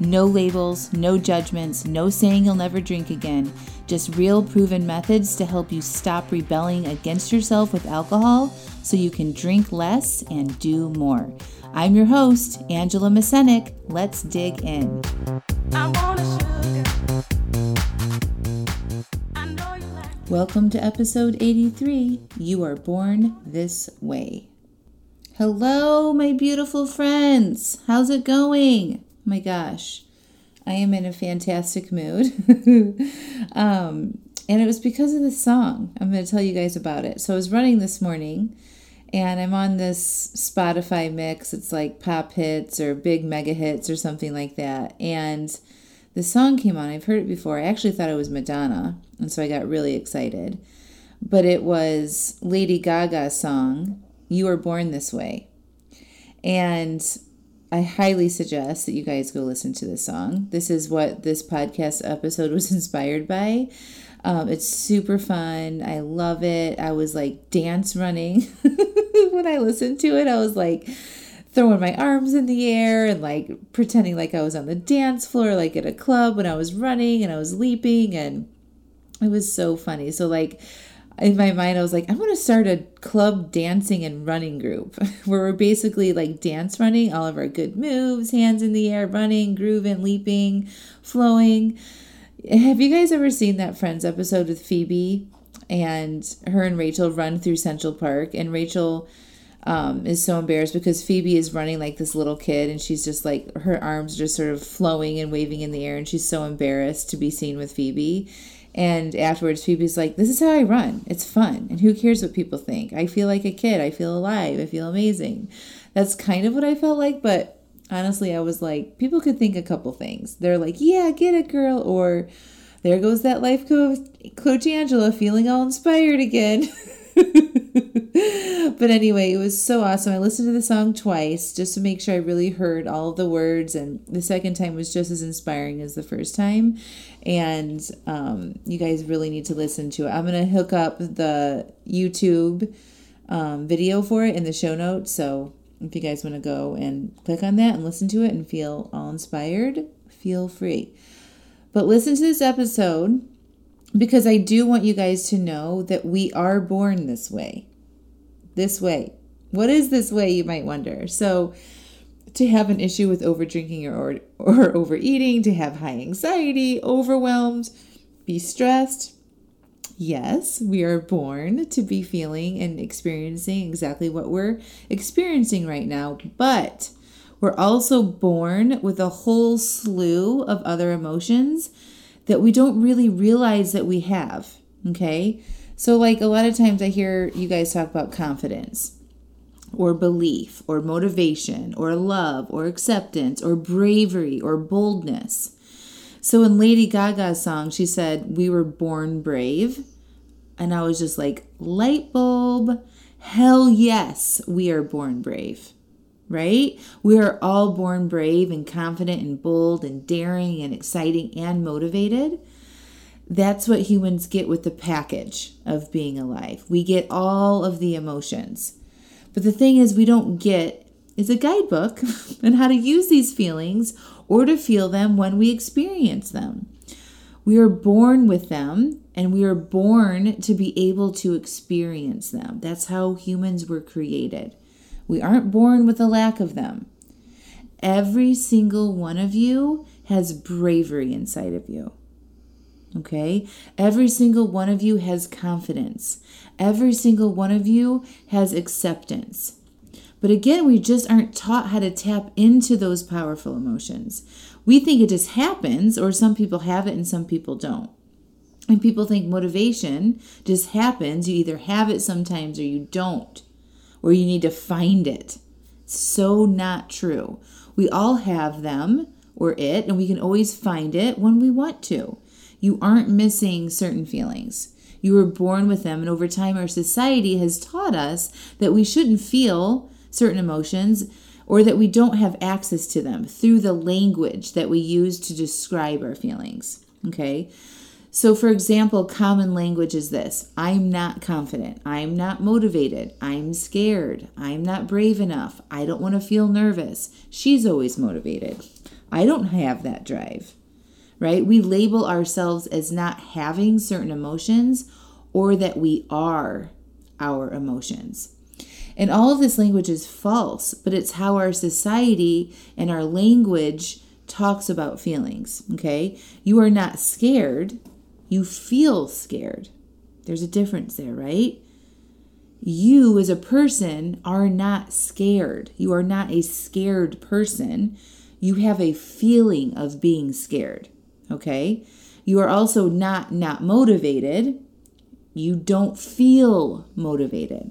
No labels, no judgments, no saying you'll never drink again. Just real proven methods to help you stop rebelling against yourself with alcohol so you can drink less and do more. I'm your host, Angela Masenik. Let's dig in. Welcome to episode 83 You Are Born This Way. Hello, my beautiful friends. How's it going? My gosh, I am in a fantastic mood. um, and it was because of this song. I'm going to tell you guys about it. So I was running this morning and I'm on this Spotify mix. It's like pop hits or big mega hits or something like that. And the song came on. I've heard it before. I actually thought it was Madonna, and so I got really excited. But it was Lady Gaga's song, You Were Born This Way. And I highly suggest that you guys go listen to this song. This is what this podcast episode was inspired by. Um, it's super fun. I love it. I was like dance running when I listened to it. I was like throwing my arms in the air and like pretending like I was on the dance floor, like at a club when I was running and I was leaping. And it was so funny. So, like, in my mind, I was like, I'm going to start a club dancing and running group where we're basically like dance running all of our good moves, hands in the air, running, grooving, leaping, flowing. Have you guys ever seen that Friends episode with Phoebe and her and Rachel run through Central Park? And Rachel um, is so embarrassed because Phoebe is running like this little kid and she's just like, her arms just sort of flowing and waving in the air. And she's so embarrassed to be seen with Phoebe. And afterwards, Phoebe's like, This is how I run. It's fun. And who cares what people think? I feel like a kid. I feel alive. I feel amazing. That's kind of what I felt like. But honestly, I was like, people could think a couple things. They're like, Yeah, get it, girl. Or there goes that life coach, coach Angela feeling all inspired again. but anyway, it was so awesome. I listened to the song twice just to make sure I really heard all of the words, and the second time was just as inspiring as the first time. And um, you guys really need to listen to it. I'm to hook up the YouTube um, video for it in the show notes. So if you guys want to go and click on that and listen to it and feel all inspired, feel free. But listen to this episode because I do want you guys to know that we are born this way. This way. What is this way, you might wonder? So, to have an issue with over drinking or, or overeating, to have high anxiety, overwhelmed, be stressed. Yes, we are born to be feeling and experiencing exactly what we're experiencing right now, but we're also born with a whole slew of other emotions that we don't really realize that we have. Okay. So, like a lot of times I hear you guys talk about confidence or belief or motivation or love or acceptance or bravery or boldness. So, in Lady Gaga's song, she said, We were born brave. And I was just like, light bulb. Hell yes, we are born brave right? We are all born brave and confident and bold and daring and exciting and motivated. That's what humans get with the package of being alive. We get all of the emotions. But the thing is, we don't get is a guidebook on how to use these feelings or to feel them when we experience them. We are born with them and we are born to be able to experience them. That's how humans were created. We aren't born with a lack of them. Every single one of you has bravery inside of you. Okay? Every single one of you has confidence. Every single one of you has acceptance. But again, we just aren't taught how to tap into those powerful emotions. We think it just happens, or some people have it and some people don't. And people think motivation just happens. You either have it sometimes or you don't or you need to find it. So not true. We all have them or it, and we can always find it when we want to. You aren't missing certain feelings. You were born with them, and over time, our society has taught us that we shouldn't feel certain emotions or that we don't have access to them through the language that we use to describe our feelings. Okay? So, for example, common language is this I'm not confident. I'm not motivated. I'm scared. I'm not brave enough. I don't want to feel nervous. She's always motivated. I don't have that drive, right? We label ourselves as not having certain emotions or that we are our emotions. And all of this language is false, but it's how our society and our language talks about feelings, okay? You are not scared you feel scared. There's a difference there, right? You as a person are not scared. You are not a scared person. You have a feeling of being scared, okay? You are also not not motivated. You don't feel motivated.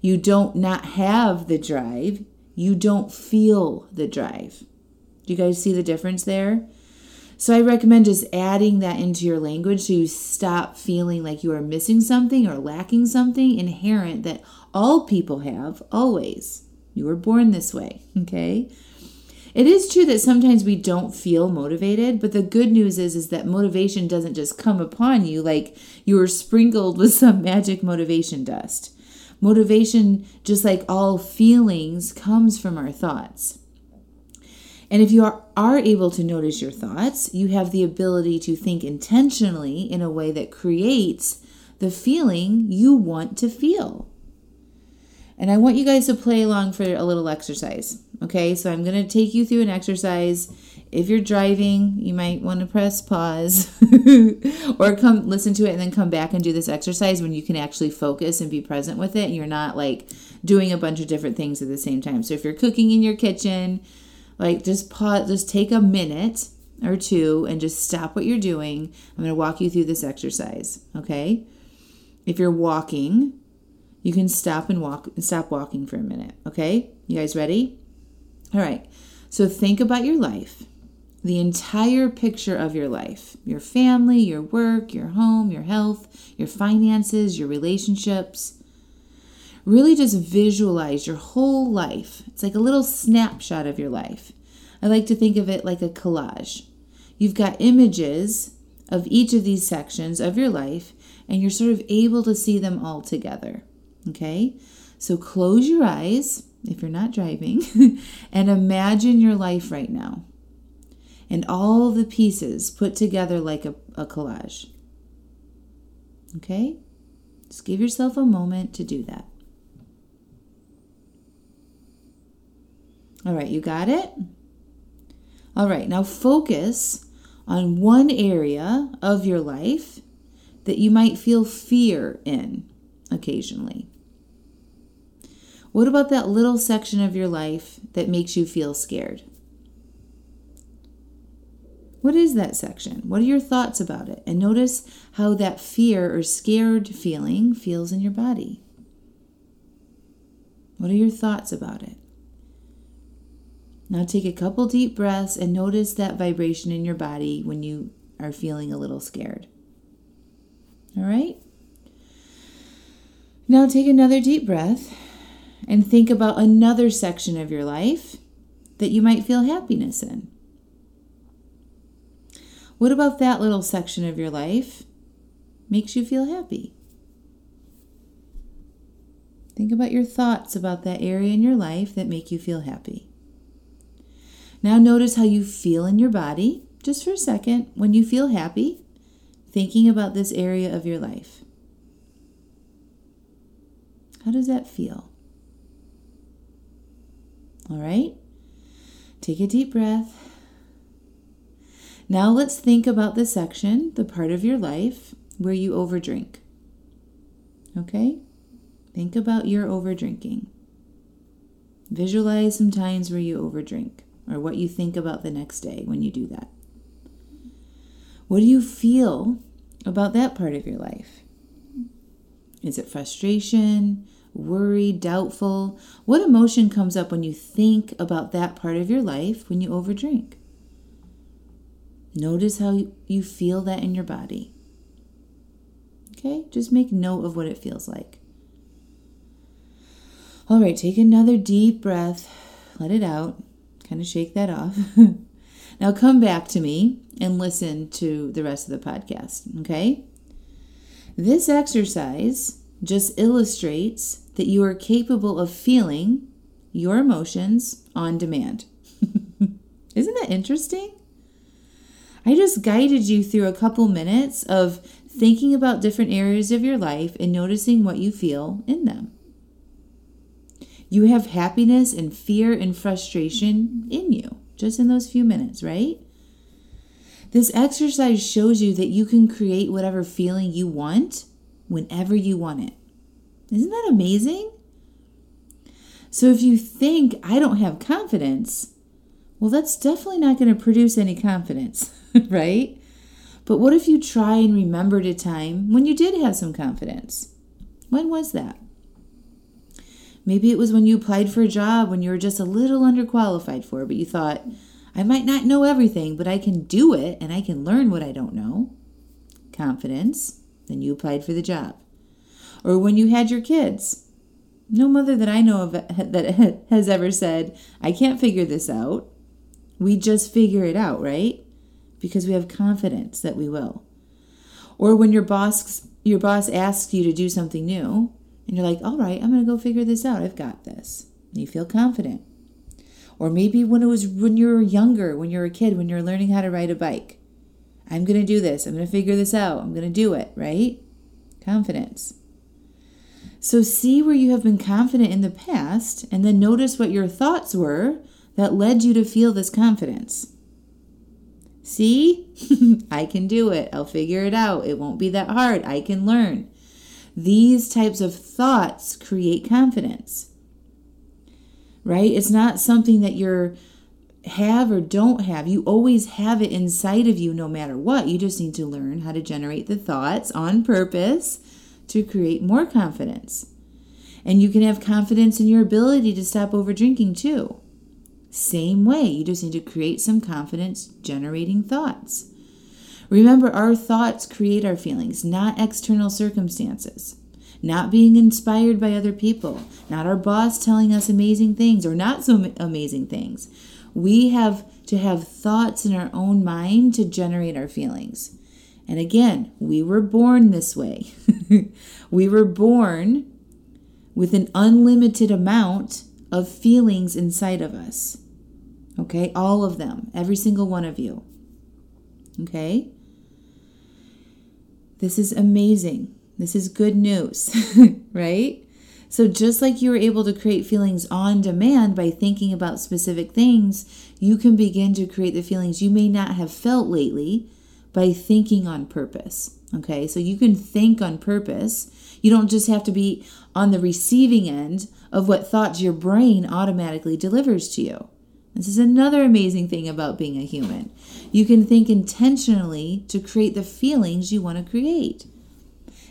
You don't not have the drive. You don't feel the drive. Do you guys see the difference there? So I recommend just adding that into your language so you stop feeling like you are missing something or lacking something inherent that all people have always. You were born this way, okay? It is true that sometimes we don't feel motivated, but the good news is is that motivation doesn't just come upon you like you were sprinkled with some magic motivation dust. Motivation, just like all feelings, comes from our thoughts. And if you are, are able to notice your thoughts, you have the ability to think intentionally in a way that creates the feeling you want to feel. And I want you guys to play along for a little exercise. Okay, so I'm going to take you through an exercise. If you're driving, you might want to press pause or come listen to it and then come back and do this exercise when you can actually focus and be present with it and you're not like doing a bunch of different things at the same time. So if you're cooking in your kitchen, like just pause, just take a minute or two and just stop what you're doing. I'm going to walk you through this exercise, okay? If you're walking, you can stop and walk stop walking for a minute, okay? You guys ready? All right. So think about your life. The entire picture of your life. Your family, your work, your home, your health, your finances, your relationships. Really just visualize your whole life. It's like a little snapshot of your life. I like to think of it like a collage. You've got images of each of these sections of your life, and you're sort of able to see them all together. Okay? So close your eyes if you're not driving and imagine your life right now and all the pieces put together like a, a collage. Okay? Just give yourself a moment to do that. All right, you got it? All right, now focus on one area of your life that you might feel fear in occasionally. What about that little section of your life that makes you feel scared? What is that section? What are your thoughts about it? And notice how that fear or scared feeling feels in your body. What are your thoughts about it? Now take a couple deep breaths and notice that vibration in your body when you are feeling a little scared. All right? Now take another deep breath and think about another section of your life that you might feel happiness in. What about that little section of your life makes you feel happy? Think about your thoughts about that area in your life that make you feel happy. Now notice how you feel in your body, just for a second, when you feel happy, thinking about this area of your life. How does that feel? All right, take a deep breath. Now let's think about the section, the part of your life where you overdrink. Okay? Think about your overdrinking. Visualize some times where you overdrink or what you think about the next day when you do that. What do you feel about that part of your life? Is it frustration, worry, doubtful? What emotion comes up when you think about that part of your life when you overdrink? Notice how you feel that in your body. Okay, just make note of what it feels like. All right, take another deep breath let it out, kind of shake that off. now come back to me and listen to the rest of the podcast, okay? This exercise just illustrates that you are capable of feeling your emotions on demand. Isn't that interesting? I just guided you through a couple minutes of thinking about different areas of your life and noticing what you feel in them. You have happiness and fear and frustration in you just in those few minutes, right? This exercise shows you that you can create whatever feeling you want whenever you want it. Isn't that amazing? So if you think I don't have confidence, well, that's definitely not going to produce any confidence, right? But what if you try and remembered a time when you did have some confidence? When was that? Maybe it was when you applied for a job when you were just a little underqualified for, but you thought, I might not know everything, but I can do it and I can learn what I don't know. Confidence. Then you applied for the job. Or when you had your kids. No mother that I know of that has ever said, I can't figure this out. We just figure it out, right? Because we have confidence that we will. Or when your boss your boss asks you to do something new and you're like, "All right, I'm going to go figure this out. I've got this." And you feel confident. Or maybe when it was when you were younger, when you were a kid, when you're learning how to ride a bike. I'm going to do this. I'm going to figure this out. I'm going to do it, right? Confidence. So see where you have been confident in the past and then notice what your thoughts were that led you to feel this confidence. See? I can do it. I'll figure it out. It won't be that hard. I can learn. These types of thoughts create confidence right? It's not something that you're have or don't have. You always have it inside of you no matter what. You just need to learn how to generate the thoughts on purpose to create more confidence. And you can have confidence in your ability to stop over drinking too. Same way, you just need to create some confidence generating thoughts. Remember, our thoughts create our feelings, not external circumstances not being inspired by other people, not our boss telling us amazing things or not so amazing things. We have to have thoughts in our own mind to generate our feelings. And again, we were born this way. we were born with an unlimited amount of feelings inside of us. Okay? All of them, every single one of you. Okay? This is amazing. This is good news, right? So, just like you were able to create feelings on demand by thinking about specific things, you can begin to create the feelings you may not have felt lately by thinking on purpose. Okay, so you can think on purpose. You don't just have to be on the receiving end of what thoughts your brain automatically delivers to you. This is another amazing thing about being a human. You can think intentionally to create the feelings you want to create.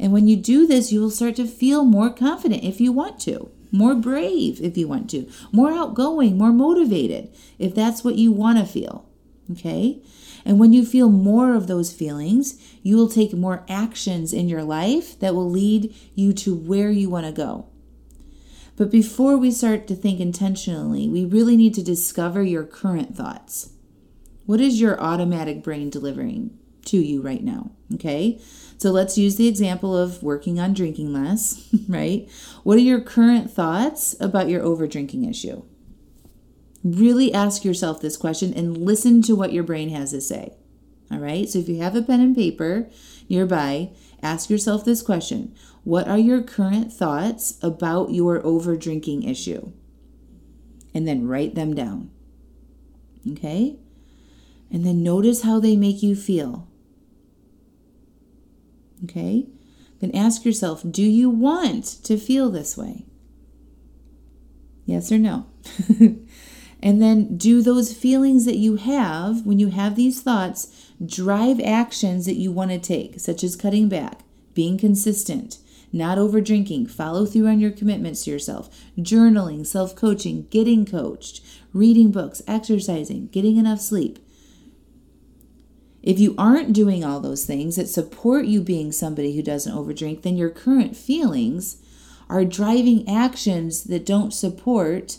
And when you do this, you will start to feel more confident if you want to, more brave if you want to, more outgoing, more motivated if that's what you want to feel. Okay? And when you feel more of those feelings, you will take more actions in your life that will lead you to where you want to go. But before we start to think intentionally, we really need to discover your current thoughts. What is your automatic brain delivering to you right now? Okay? So let's use the example of working on drinking less, right? What are your current thoughts about your over drinking issue? Really ask yourself this question and listen to what your brain has to say. All right? So if you have a pen and paper nearby, ask yourself this question What are your current thoughts about your over drinking issue? And then write them down. Okay? And then notice how they make you feel. Okay? Then ask yourself do you want to feel this way? Yes or no? and then do those feelings that you have when you have these thoughts drive actions that you want to take, such as cutting back, being consistent, not over drinking, follow through on your commitments to yourself, journaling, self coaching, getting coached, reading books, exercising, getting enough sleep. If you aren't doing all those things that support you being somebody who doesn't overdrink, then your current feelings are driving actions that don't support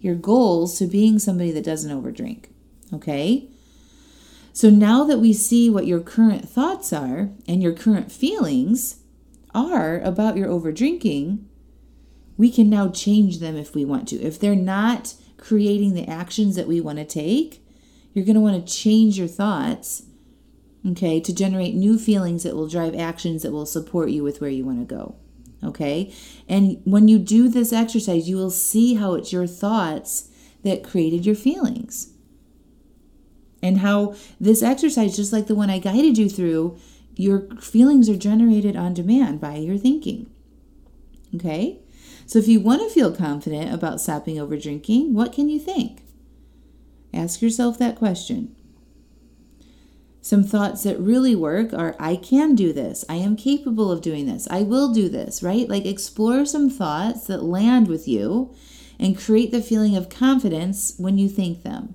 your goals to being somebody that doesn't overdrink. Okay? So now that we see what your current thoughts are and your current feelings are about your overdrinking, we can now change them if we want to. If they're not creating the actions that we want to take, you're going to want to change your thoughts, okay, to generate new feelings that will drive actions that will support you with where you want to go. Okay? And when you do this exercise, you will see how it's your thoughts that created your feelings. And how this exercise, just like the one I guided you through, your feelings are generated on demand by your thinking. Okay? So if you want to feel confident about stopping over drinking, what can you think? Ask yourself that question. Some thoughts that really work are I can do this. I am capable of doing this. I will do this, right? Like explore some thoughts that land with you and create the feeling of confidence when you think them.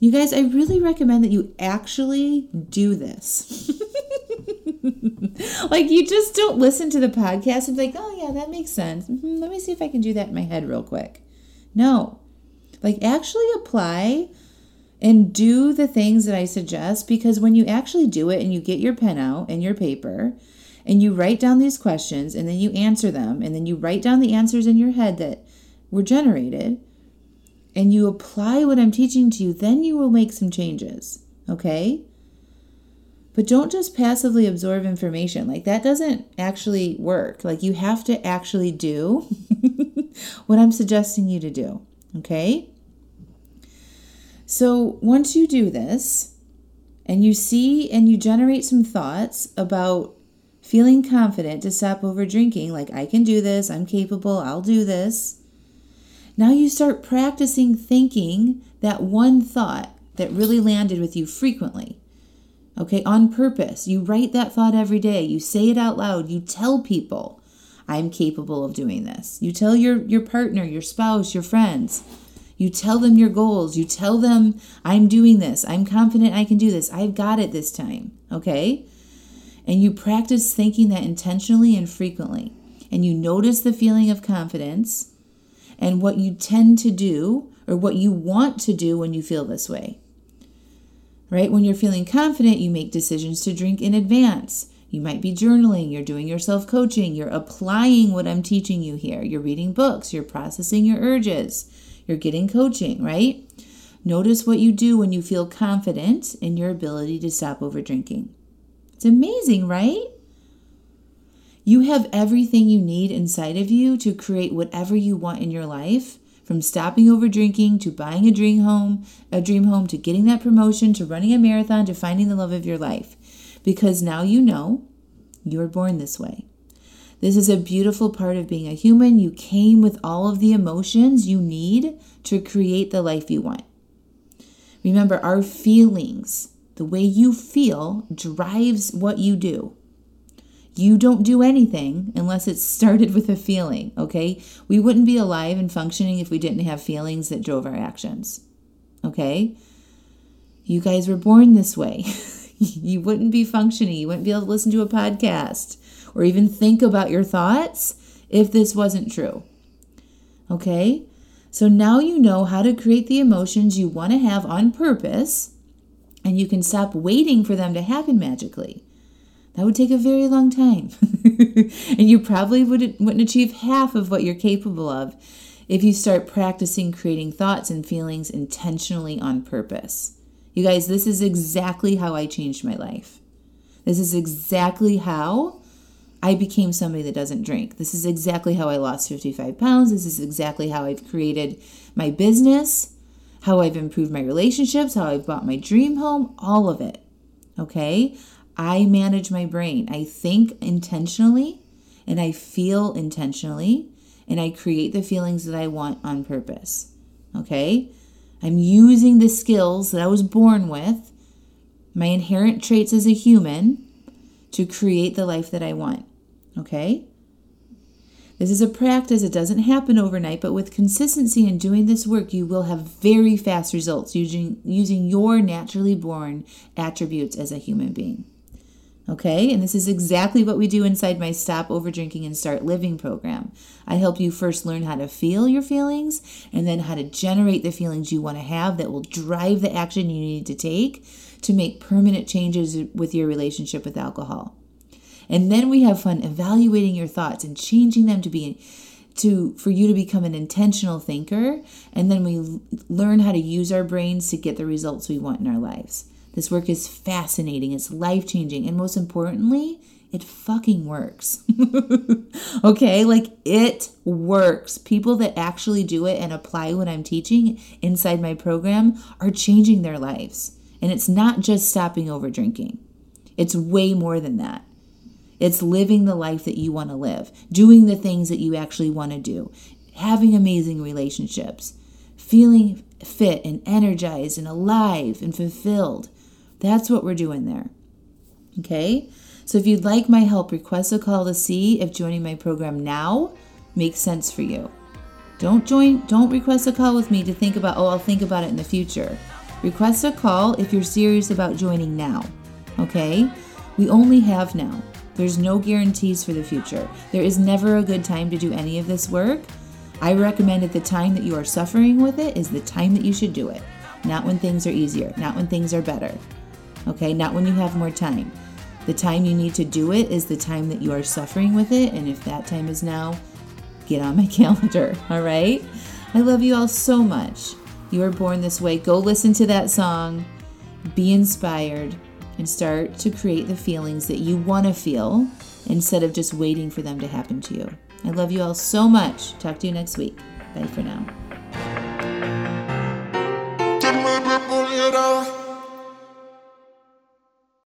You guys, I really recommend that you actually do this. like you just don't listen to the podcast and be like, oh yeah, that makes sense. Mm-hmm, let me see if I can do that in my head real quick. No, like actually apply and do the things that I suggest because when you actually do it and you get your pen out and your paper and you write down these questions and then you answer them and then you write down the answers in your head that were generated and you apply what I'm teaching to you, then you will make some changes. Okay? But don't just passively absorb information. Like that doesn't actually work. Like you have to actually do what I'm suggesting you to do. Okay? So once you do this and you see and you generate some thoughts about feeling confident to stop over drinking, like I can do this, I'm capable, I'll do this. Now you start practicing thinking that one thought that really landed with you frequently okay, on purpose. You write that thought every day. You say it out loud. You tell people, I'm capable of doing this. You tell your, your partner, your spouse, your friends. You tell them your goals. You tell them, I'm doing this. I'm confident I can do this. I've got it this time. Okay? And you practice thinking that intentionally and frequently. And you notice the feeling of confidence and what you tend to do or what you want to do when you feel this way right? When you're feeling confident, you make decisions to drink in advance. You might be journaling, you're doing your self coaching, you're applying what I'm teaching you here, you're reading books, you're processing your urges, you're getting coaching, right? Notice what you do when you feel confident in your ability to stop over drinking. It's amazing, right? You have everything you need inside of you to create whatever you want in your life from stopping over drinking to buying a dream home, a dream home to getting that promotion to running a marathon to finding the love of your life. Because now you know you were born this way. This is a beautiful part of being a human. You came with all of the emotions you need to create the life you want. Remember, our feelings, the way you feel, drives what you do. You don't do anything unless it started with a feeling, okay? We wouldn't be alive and functioning if we didn't have feelings that drove our actions, okay? You guys were born this way. you wouldn't be functioning. You wouldn't be able to listen to a podcast or even think about your thoughts if this wasn't true, okay? So now you know how to create the emotions you want to have on purpose, and you can stop waiting for them to happen magically. That would take a very long time. and you probably wouldn't, wouldn't achieve half of what you're capable of if you start practicing creating thoughts and feelings intentionally on purpose. You guys, this is exactly how I changed my life. This is exactly how I became somebody that doesn't drink. This is exactly how I lost 55 pounds. This is exactly how I've created my business, how I've improved my relationships, how I've bought my dream home, all of it. Okay? I manage my brain. I think intentionally and I feel intentionally and I create the feelings that I want on purpose. Okay? I'm using the skills that I was born with, my inherent traits as a human, to create the life that I want. Okay? This is a practice. It doesn't happen overnight, but with consistency in doing this work, you will have very fast results using, using your naturally born attributes as a human being. Okay, and this is exactly what we do inside my Stop Over Drinking and Start Living program. I help you first learn how to feel your feelings and then how to generate the feelings you want to have that will drive the action you need to take to make permanent changes with your relationship with alcohol. And then we have fun evaluating your thoughts and changing them to be to for you to become an intentional thinker and then we learn how to use our brains to get the results we want in our lives. This work is fascinating, it's life changing, and most importantly, it fucking works. okay, like it works. People that actually do it and apply what I'm teaching inside my program are changing their lives. And it's not just stopping over drinking, it's way more than that. It's living the life that you want to live, doing the things that you actually want to do, having amazing relationships, feeling fit and energized and alive and fulfilled. That's what we're doing there. Okay? So if you'd like my help, request a call to see if joining my program now makes sense for you. Don't join don't request a call with me to think about, oh, I'll think about it in the future. Request a call if you're serious about joining now. Okay? We only have now. There's no guarantees for the future. There is never a good time to do any of this work. I recommend that the time that you are suffering with it is the time that you should do it, not when things are easier, not when things are better. Okay, not when you have more time. The time you need to do it is the time that you are suffering with it, and if that time is now, get on my calendar, all right? I love you all so much. You were born this way. Go listen to that song, be inspired, and start to create the feelings that you want to feel instead of just waiting for them to happen to you. I love you all so much. Talk to you next week. Bye for now.